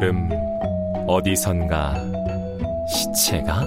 여름 어디선가 시체가?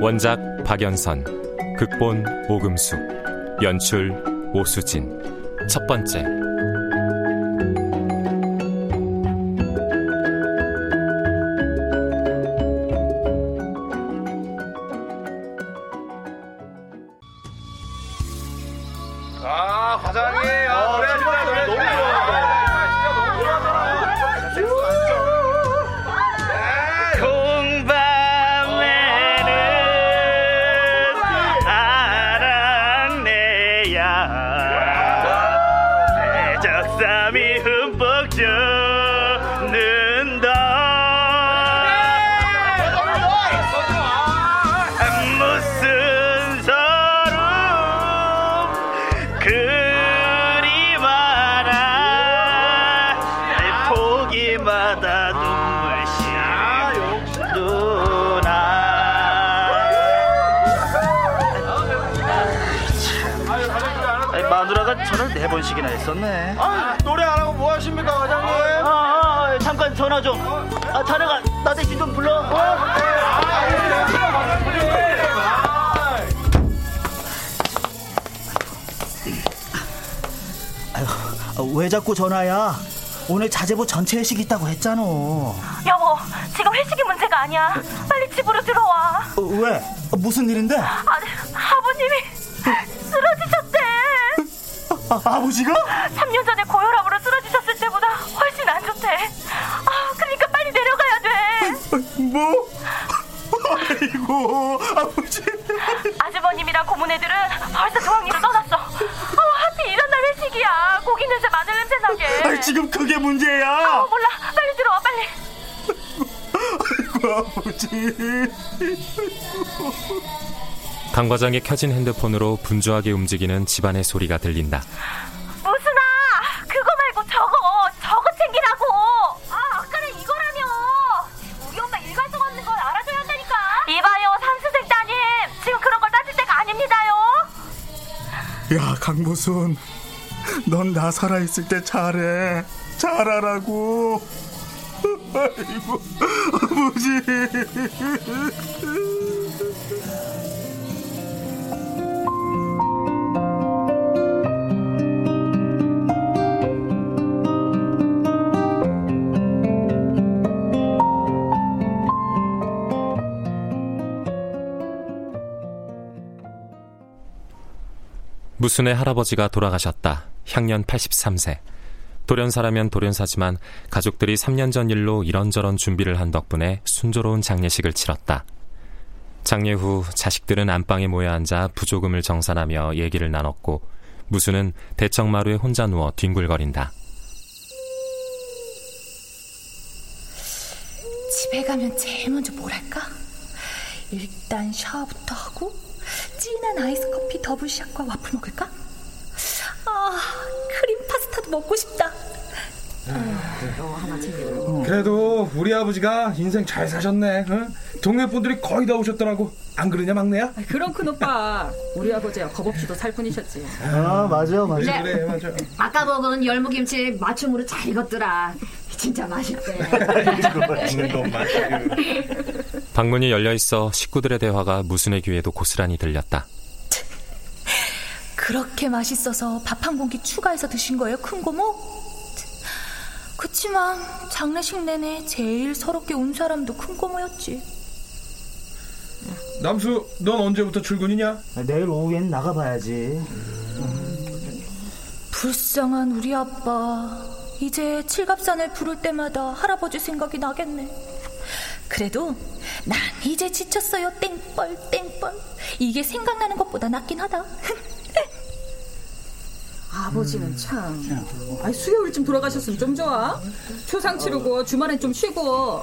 원작 박연선 극본 오금숙 연출 오수진. 첫 번째 전화를 네 번씩이나 했었네 아, 노래 안 하고 뭐 하십니까, 과장님? 아, 아, 잠깐 전화 좀 아, 자네가 나 대신 좀 불러 왜 자꾸 전화야? 오늘 자제부 전체 회식 있다고 했잖아. 어, 여보, 지금 회식이 문제가 아니야. 빨리 집으로 들어와. 왜? 무슨 일인데? 아니, 아버님이 쓰러지셨대. 아, 아버지가? 3년 전에 고혈압으로 쓰러지셨을 때보다 훨씬 안 좋대. 아, 그러니까 빨리 내려가야 돼. 뭐? 아이고, 아버지. 아주버님이랑 고모네들은 벌써 도항리로 떠났어. 어, 하필 이런 날 회식이야. 고기 냄새, 마늘 냄새 나게. 아, 지금 그게 문제야. 어, 몰라. 빨리 들어와, 빨리. 아이고, 아버지. 강 과장의 켜진 핸드폰으로 분주하게 움직이는 집안의 소리가 들린다. 무슨아, 그거 말고 저거, 저거 챙기라고. 아, 아까는 이거라며. 우리 엄마 일관 성 없는 걸 알아줘야 한다니까. 이봐요, 삼수생 따님. 지금 그런 걸 따질 때가 아닙니다요. 야, 강보순. 넌 나 살아 있을 때 잘해. 잘하라고. 아이고, 아버지. 무순의 할아버지가 돌아가셨다. 향년 83세. 돌연사라면 돌연사지만 가족들이 3년 전 일로 이런저런 준비를 한 덕분에 순조로운 장례식을 치렀다. 장례 후 자식들은 안방에 모여 앉아 부조금을 정산하며 얘기를 나눴고 무수는 대청마루에 혼자 누워 뒹굴거린다. 집에 가면 제일 먼저 뭘 할까? 일단 샤워부터 하고 진한 아이스 커피 더블샷과 와플 먹을까? 아, 크림 파스타도 먹고 싶다. 그래도 우리 아버지가 인생 잘 사셨네. 응? 동네 분들이 거의 다 오셨더라고. 안 그러냐 막내야? 그런 큰 오빠 우리 아버지야 겁 없이도 살 뿐이셨지 아 맞아 맞아. 그래 맞아. 아까 먹은 열무김치 맞춤으로 잘 익었더라. 진짜 맛있대. 방문이 열려 있어 식구들의 대화가 무순의 귀에도 고스란히 들렸다. 그렇게 맛있어서 밥 한 공기 추가해서 드신 거예요, 큰 고모? 그치만 장례식 내내 제일 서럽게 운 사람도 큰 고모였지. 남수, 넌 언제부터 출근이냐? 내일 오후엔 나가봐야지. 불쌍한 우리 아빠. 이제 칠갑산을 부를 때마다 할아버지 생각이 나겠네. 그래도 난 이제 지쳤어요. 땡벌 땡벌. 이게 생각나는 것보다 낫긴 하다. 아버지는 참 아니 수요일쯤 돌아가셨으면 좀 좋아 초상 치르고 주말엔 좀 쉬고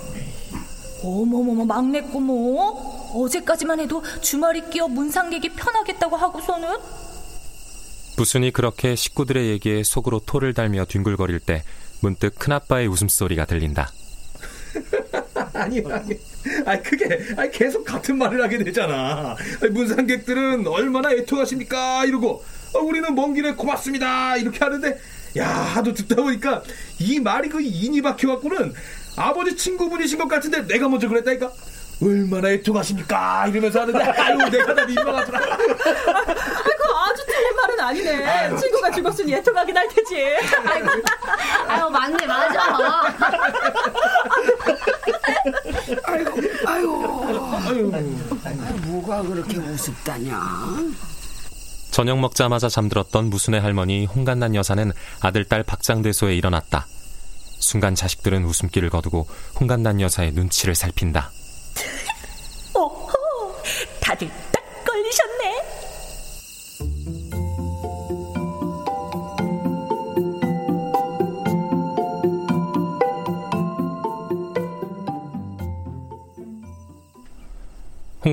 어머머머 막내 고모. 어제까지만 해도 주말이 끼어 문상객이 편하겠다고 하고서는 무순이 그렇게 식구들의 얘기에 속으로 토를 달며 뒹굴거릴 때 문득 큰아빠의 웃음소리가 들린다. 아니 아니. 아니 그게 아니 계속 같은 말을 하게 되잖아. 아니, 문상객들은 얼마나 애통하십니까 이러고 어, 우리는 먼 길에 고맙습니다 이렇게 하는데 야 하도 듣다 보니까 이 말이 그 인이 박혀갖고는 아버지 친구분이신 것 같은데 내가 먼저 그랬다니까. 얼마나 애통하십니까 이러면서 하는데 아유 내가 다 민망하더라. 아이고 아주 틀린 말은 아니네 친구가 죽었으니 애통하긴 할 테지 아이고, 아유 맞네 맞아. 아이고, 아이고, 뭐가 그렇게 우습다냐? 저녁 먹자마자 잠들었던 무순의 할머니 홍간난 여사는 아들 딸 박장대소에 일어났다. 순간 자식들은 웃음기를 거두고 홍간난 여사의 눈치를 살핀다. 오호, 다들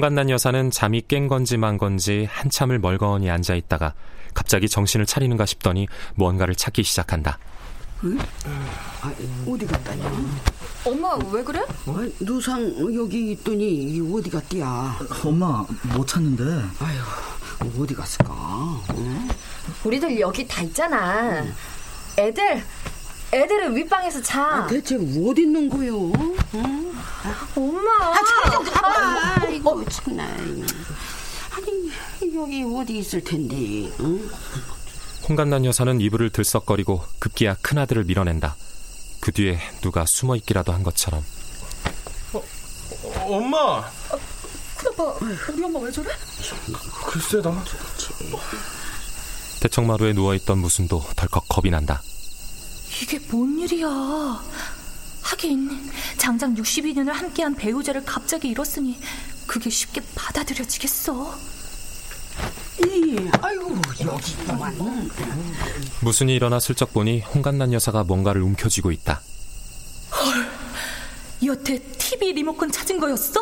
홍간난 여사는 잠이 깬 건지 만 건지 한참을 멀거니 앉아 있다가 갑자기 정신을 차리는가 싶더니 무언가를 찾기 시작한다. 응? 아, 어디 갔다냐? 엄마 왜 그래? 아, 누상 여기 있더니 이 어디 갔디야? 엄마 못 찾는데. 아휴 어디 갔을까? 응? 우리들 여기 다 있잖아. 애들, 애들은 윗방에서 자. 아, 대체 어디 있는 거요? 응? 엄마. 아, 좀 가봐. 이거 참나. 아니 여기 어디 있을 텐데? 응? 홍간난 여사는 이불을 들썩거리고 급기야 큰아들을 밀어낸다. 그 뒤에 누가 숨어 있기라도 한 것처럼. 엄마. 큰아빠 우리 엄마 왜 저래? 글쎄 나. 대청마루에 누워있던 무순도 덜컥 겁이 난다. 이게 뭔 일이야? 하긴 장장 62년을 함께한 배우자를 갑자기 잃었으니 그게 쉽게 받아들여지겠어. 이, 아이고 여기 있구만. 무순이 일어나 슬쩍 보니 홍간난 여사가 뭔가를 움켜쥐고 있다. 여태 TV 리모컨 찾은 거였어?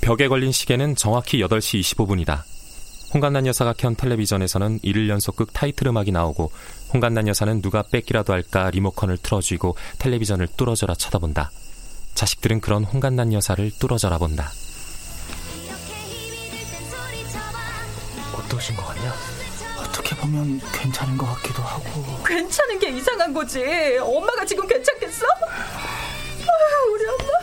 벽에 걸린 시계는 정확히 8시 25분이다. 홍간난 여사가 켠 텔레비전에서는 일일 연속 극 타이틀 음악이 나오고 홍간난 여사는 누가 뺏기라도 할까 리모컨을 틀어쥐고 텔레비전을 뚫어져라 쳐다본다. 자식들은 그런 홍간난 여사를 뚫어져라 본다. 어떠신 것 같냐? 어떻게 보면 괜찮은 것 같기도 하고. 괜찮은 게 이상한 거지 엄마가 지금 괜찮겠어? 아유, 우리 엄마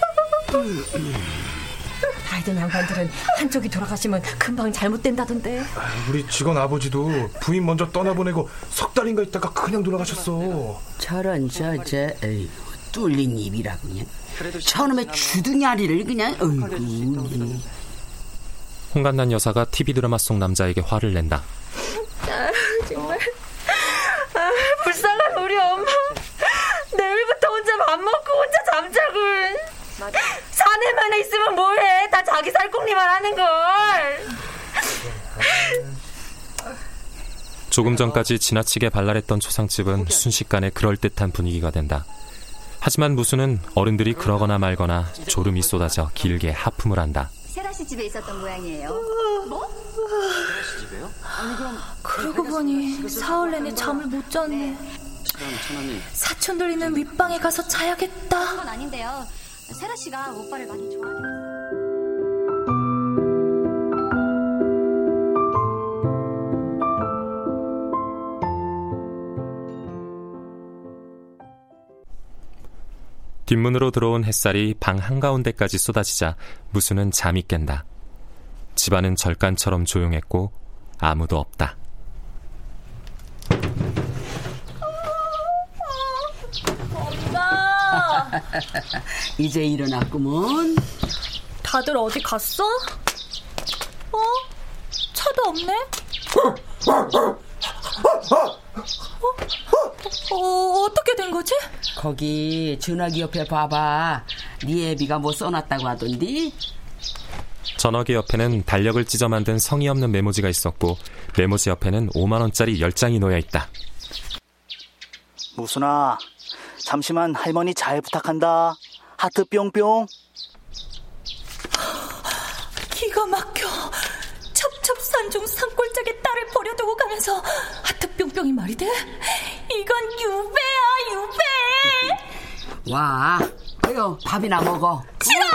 하여튼 양반들은 한쪽이 돌아가시면 금방 잘못된다던데. 우리 직원 아버지도 부인 먼저 떠나보내고 석 달인가 있다가 그냥 돌아가셨어. 저런 저저 에이 뚫린 입이라 그냥. 저놈의 주둥아리를 그냥 어이구. 홍간난 여사가 TV 드라마 속 남자에게 화를 낸다. 아, 정말. 아, 불쌍한 우리 엄마. 내일부터 혼자 밥 먹고 혼자 잠자군. 사내만 있으면 뭐해? 다 자기 살궁리만 하는 걸. 조금 전까지 지나치게 발랄했던 초상집은 순식간에 그럴듯한 분위기가 된다. 하지만 무수는 어른들이 그러거나 말거나 졸음이 쏟아져 길게 하품을 한다. 세라 씨 집에 있었던 모양이에요. 뭐? 그러고 보니 사흘 내내 잠을 못 잤네. 사촌들 있는 윗방에 가서 자야겠다. 그건 아닌데요. 세라 씨가 오빠를 많이 좋아하긴 뒷문으로 들어온 햇살이 방 한가운데까지 쏟아지자 무수는 잠이 깬다. 집안은 절간처럼 조용했고 아무도 없다. 엄마! 이제 일어났구먼. 다들 어디 갔어? 어? 차도 없네? 어, 어, 어떻게 된 거지? 거기 전화기 옆에 봐봐. 네 애비가 뭐 써놨다고 하던디? 전화기 옆에는 달력을 찢어 만든 성의 없는 메모지가 있었고 메모지 옆에는 5만 원짜리 10장이 놓여 있다. 무순아, 잠시만 할머니 잘 부탁한다. 하트 뿅뿅. 기가 막혀. 첩첩산중 산골짜기 딸을 버려두고 가면서 하트 뿅뿅이 말이 돼? 이건 유배야 유배. 와, 어여 밥이나 먹어. 싫어.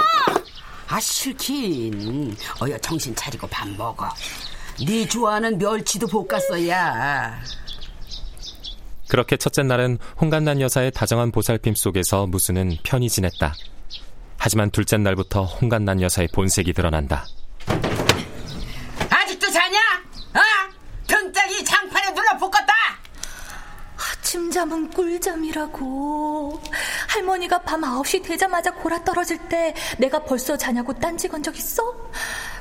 아 싫긴. 어여 정신 차리고 밥 먹어. 네 좋아하는 멸치도 볶았어야. 그렇게 첫째 날은 홍간난 여사의 다정한 보살핌 속에서 무수는 편히 지냈다. 하지만 둘째 날부터 홍간난 여사의 본색이 드러난다. 아직도 자냐? 아, 등짝이 장판에 눌러 볶았다. 아침잠은 꿀잠이라고. 할머니가 밤 9시 되자마자 골아 떨어질 때 내가 벌써 자냐고 딴지 건 적 있어?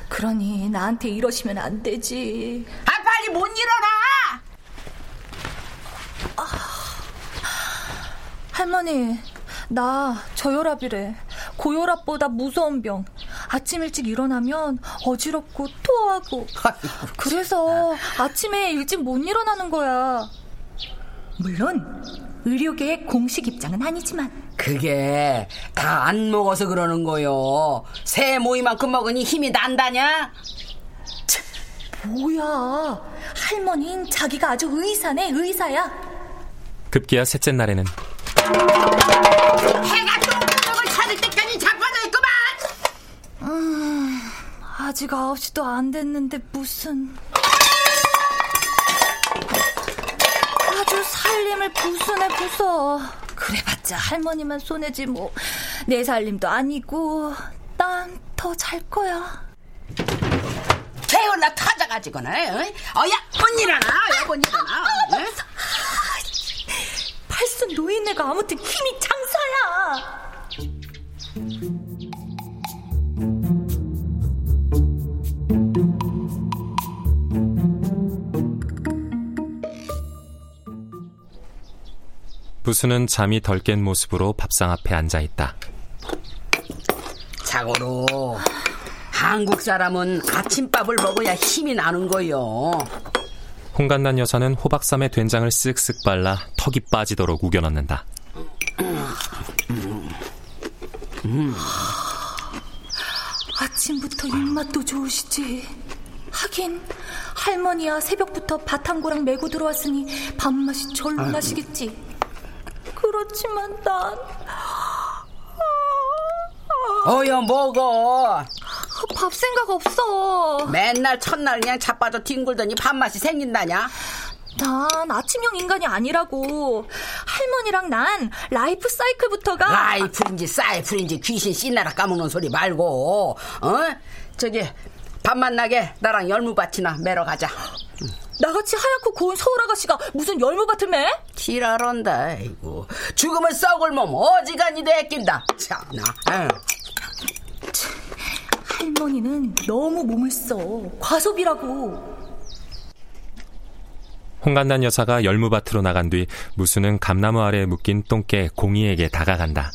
그러니 나한테 이러시면 안 되지. 아, 빨리 못 일어나! 아, 할머니, 나 저혈압이래. 고혈압보다 무서운 병. 아침 일찍 일어나면 어지럽고 토하고. 그래서 아침에 일찍 못 일어나는 거야. 물론 의료계의 공식 입장은 아니지만 그게 다 안 먹어서 그러는 거요. 새 모이만큼 먹으니 힘이 난다냐? 뭐야 할머니는 자기가 아주 의사네 의사야 급기야 셋째 날에는 해가 똥똥을 찾을 때까지 있구만. 음, 아직 9시도 안 됐는데 무슨. 아주 살림을 부수네 부숴 그래봤자 할머니만 손해지 뭐. 내 살림도 아니고 난 더 잘 거야. 개울나 터져가지고는 어야 일어나? 응? 팔순 노인네가 아무튼 힘이 장사야 부수는 잠이 덜 깬 모습으로 밥상 앞에 앉아 있다. 자고로 한국 사람은 아침밥을 먹어야 힘이 나는 거요. 홍간난 여사는 호박쌈에 된장을 쓱쓱 발라 턱이 빠지도록 우겨 넣는다. 음. 아침부터 입맛도 좋으시지. 하긴 할머니야 새벽부터 바탕고랑 메고 들어왔으니 밥맛이 절로 아이고. 나시겠지. 그렇지만 난 어여 먹어. 밥 생각 없어. 맨날 천날 그냥 자빠져 뒹굴더니 밥맛이 생긴다냐? 난 아침형 인간이 아니라고. 할머니랑 난 라이프 사이클부터가 라이프인지 사이프인지 귀신 씻나락 까먹는 소리 말고 어? 저기 밥맛 나게 나랑 열무밭이나 매러 가자 나같이 하얗고 고운 서울 아가씨가 무슨 열무밭을 매? 지랄한다 이고 죽으면 썩을 몸 어지간히 내낀다 참나 아유. 할머니는 너무 몸을 써. 과소비라고. 홍간난 여사가 열무밭으로 나간 뒤 무수는 감나무 아래에 묶인 똥개 공이에게 다가간다.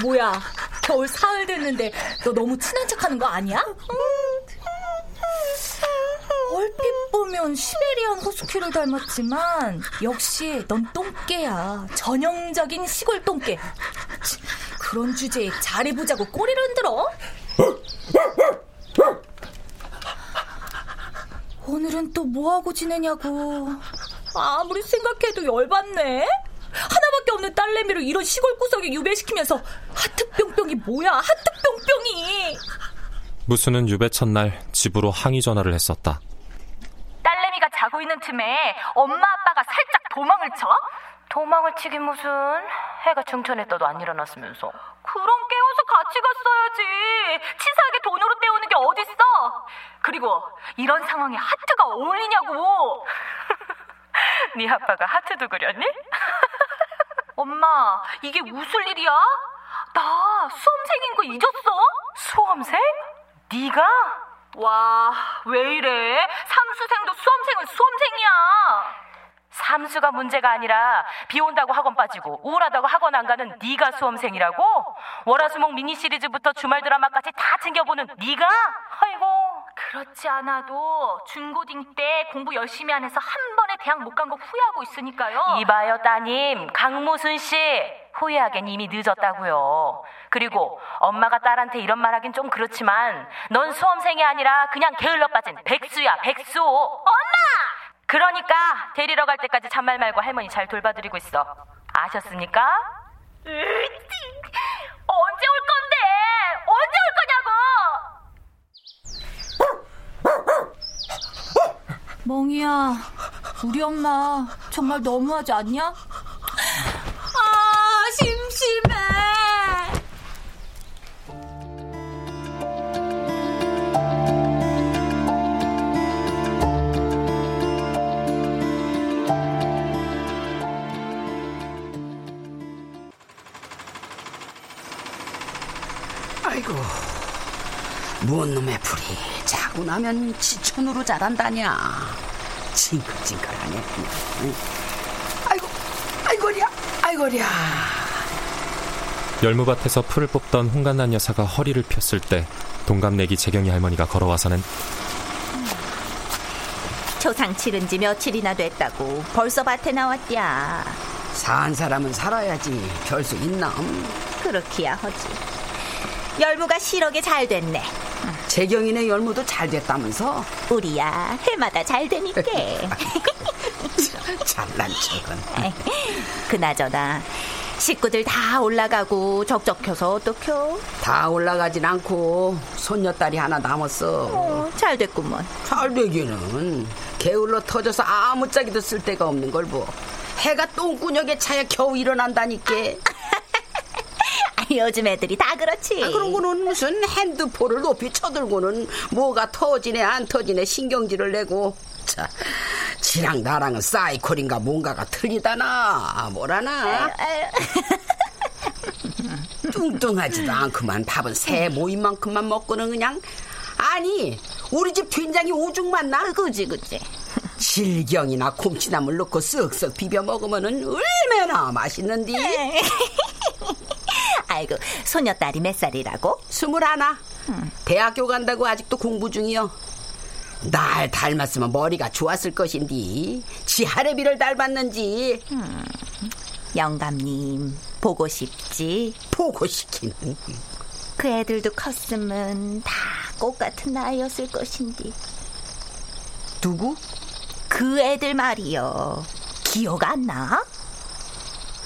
뭐야, 겨울 사흘 됐는데 너 너무 친한 척하는 거 아니야? 얼핏 보면 시베리안 허스키를 닮았지만 역시 넌 똥개야. 전형적인 시골 똥개. 그런 주제에 잘해보자고 꼬리를 흔들어? 오늘은 또 뭐하고 지내냐고. 아무리 생각해도 열받네. 하나밖에 없는 딸내미를 이런 시골 구석에 유배시키면서 하트뿅뿅이 뭐야? 하트뿅뿅이. 무수는 유배 첫날 집으로 항의 전화를 했었다. 딸내미가 자고 있는 틈에 엄마 아빠가 살짝 도망을 쳐? 도망을 치긴 무슨 해가 중천에 떠도 안 일어났으면서 그럼 깨워서 같이 갔어야지 치사하게 돈으로 때우는 게 어딨어 그리고 이런 상황에 하트가 어울리냐고 네 아빠가 하트도 그렸니? 엄마 이게 무슨 일이야? 나 수험생인 거 잊었어? 수험생? 네가? 와, 왜 이래? 삼수생도 수험생은 수험생이야. 삼수가 문제가 아니라 비 온다고 학원 빠지고 우울하다고 학원 안 가는 네가 수험생이라고? 월화수목 미니 시리즈부터 주말 드라마까지 다 챙겨보는 네가? 아이고 그렇지 않아도 중고딩 때 공부 열심히 안 해서 한 번에 대학 못 간 거 후회하고 있으니까요. 이봐요 따님 강무순 씨 후회하긴 이미 늦었다고요. 그리고 엄마가 딸한테 이런 말 하긴 좀 그렇지만 넌 수험생이 아니라 그냥 게을러 빠진 백수야 백수. 엄마! 그러니까 데리러 갈 때까지 잔말 말고 할머니 잘 돌봐드리고 있어. 아셨습니까? 언제 올 건데? 언제 올 거냐고? 멍이야, 우리 엄마 정말 너무하지 않냐? 나면 지천으로 자란다냐. 징글징글하네, 그냥. 응. 아이고, 아이고랴, 아이고랴. 열무밭에서 풀을 뽑던 홍간난 여사가 허리를 폈을 때 동갑내기 재경이 할머니가 걸어와서는 초상 치른 지 며칠이나 됐다고 벌써 밭에 나왔디야. 산 사람은 살아야지. 별 수 있나? 그렇기야 하지. 열무가 실하게 잘 됐네. 재경이네 열무도 잘 됐다면서? 우리야 해마다 잘 되니까. 잘난 척은. 그나저나 식구들 다 올라가고 적적해서 어떡혀? 다 올라가진 않고 손녀딸이 하나 남았어. 어, 잘 됐구먼. 잘 되기는 게을러 터져서 아무짝에도 쓸 데가 없는 걸 뭐. 해가 똥구녕에 차야 겨우 일어난다니까. 요즘 애들이 다 그렇지. 아, 그런 거는 무슨 핸드폰을 높이 쳐들고는 뭐가 터지네 안 터지네 신경질을 내고. 자, 지랑 나랑은 사이콜인가 뭔가가 틀리다나 뭐라나. 뚱뚱하지도 않구만 밥은 새 모임만큼만 먹고는 그냥 아니 우리 집 된장이 오죽 많나 그지 그지 질경이나 콩치나물 넣고 쓱쓱 비벼 먹으면은 얼마나 맛있는디 아이고 소녀딸이 몇 살이라고? 스물하나. 대학교 간다고 아직도 공부 중이요. 날 닮았으면 머리가 좋았을 것인디. 지 할애비를 닮았는지. 음, 영감님 보고 싶지? 보고 싶기는. 그 애들도 컸으면 다 꽃 같은 나이였을 것인디. 누구? 그 애들 말이요. 기억 안 나?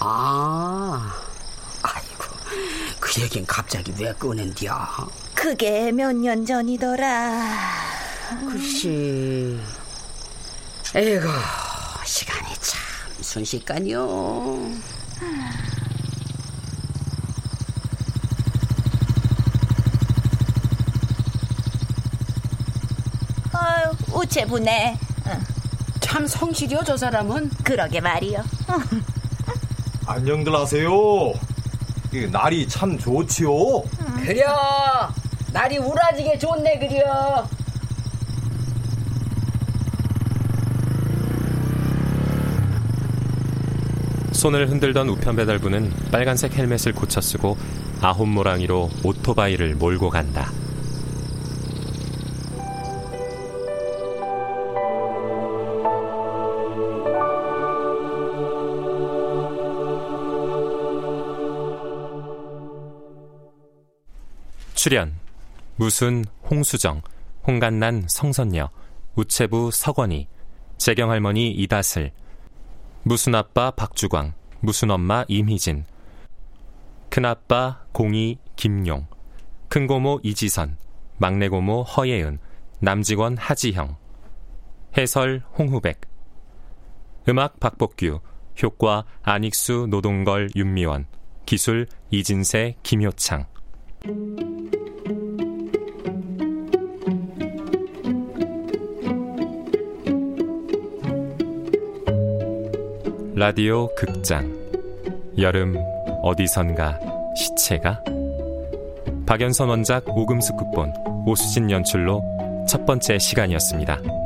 아 그 얘긴 갑자기 왜 꺼낸디야? 그게 몇 년 전이더라. 글쎄 에이구 시간이 참 순식간이요. 아유 우체부네. 참 성실이요 저 사람은? 그러게 말이요 안녕들 하세요 이 날이 참 좋지요. 그려. 날이 우라지게 좋네 그려. 손을 흔들던 우편 배달부는 빨간색 헬멧을 고쳐 쓰고 아홉 모랑이로 오토바이를 몰고 간다. 출연 무순 홍수정, 홍간난 성선녀, 우체부 서건희, 재경할머니 이다슬, 무순아빠 박주광, 무순엄마 임희진, 큰아빠 공희 김용, 큰고모 이지선, 막내고모 허예은, 남직원 하지형, 해설 홍후백, 음악 박복규, 효과 안익수 노동걸 윤미원, 기술 이진세 김효창. 라디오 극장 여름 어디선가 시체가 박연선 원작 오금숙 극본 오수진 연출로 첫 번째 시간이었습니다.